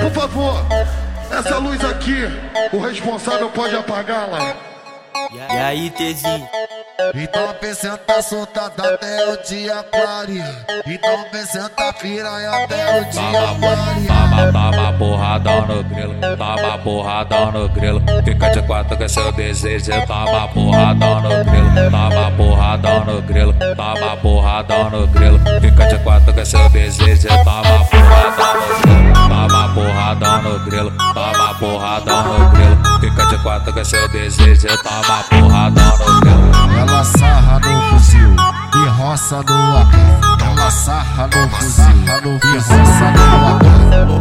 Por favor, essa luz aqui, o responsável pode apagá-la. E aí, Tezinho? Então vem senta soltada até o dia clare. Então vem senta piranha até o dia clare. Toma, toma porradão no grilo, toma porradão no grilo. Fica de quatro com seu desejo, toma porradão no grilo, toma porradão no grilo, toma porradão no grilo. Fica de quatro com seu desejo, toma porradão no grilo, no grilo, toma porradão no grilo. Fica de quatro com seu desejo, toma porradão no grilo. Ela sarra no fuzil e roça no AK. Ela sarra no fuzil e roça no AK.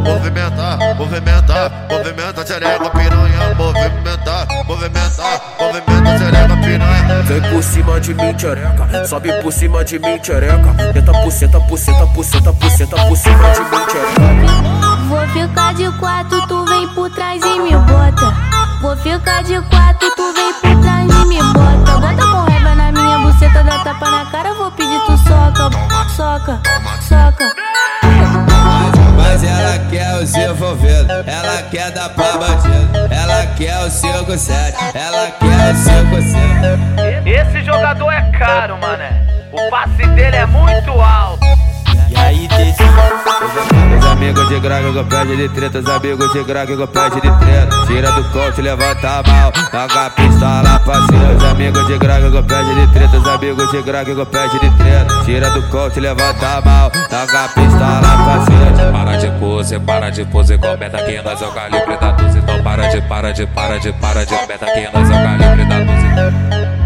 Movimentar, movimentar, movimenta xereca piranha. Movimentar, movimentar, movimenta xereca piranha. Vem por cima de mim, tchereca. Sobe por cima de mim, tchereca. Tenta por centa, por centa, por centa, por centa, por cima de mim, tchereca. Vou ficar de quatro, tu vem por trás e me bota. Vou ficar de quatro, tu vem por trás e me bota. Bota com raiva na minha buceta, dá tapa na cara, vou pedir tu soca, soca, soca. Mas ela quer os envolvidos, ela quer dar pra bandido, ela quer o 5-7, ela quer o 5-7. Esse jogador é caro, mané. De graga que pede de treta, os amigos de graga que pede de treta. Tira do coach, levanta a mão, joga a pistola pra cima. Os amigos de graga que pede de treta, os amigos de graga que pede de treta. Tira do coach, levanta a mão, joga a pistola pra cima. Para de pose, para de pose, comenta que nós é o calibre da 12. Então para de, para de, para de, para de, comenta que nós é o calibre da 12.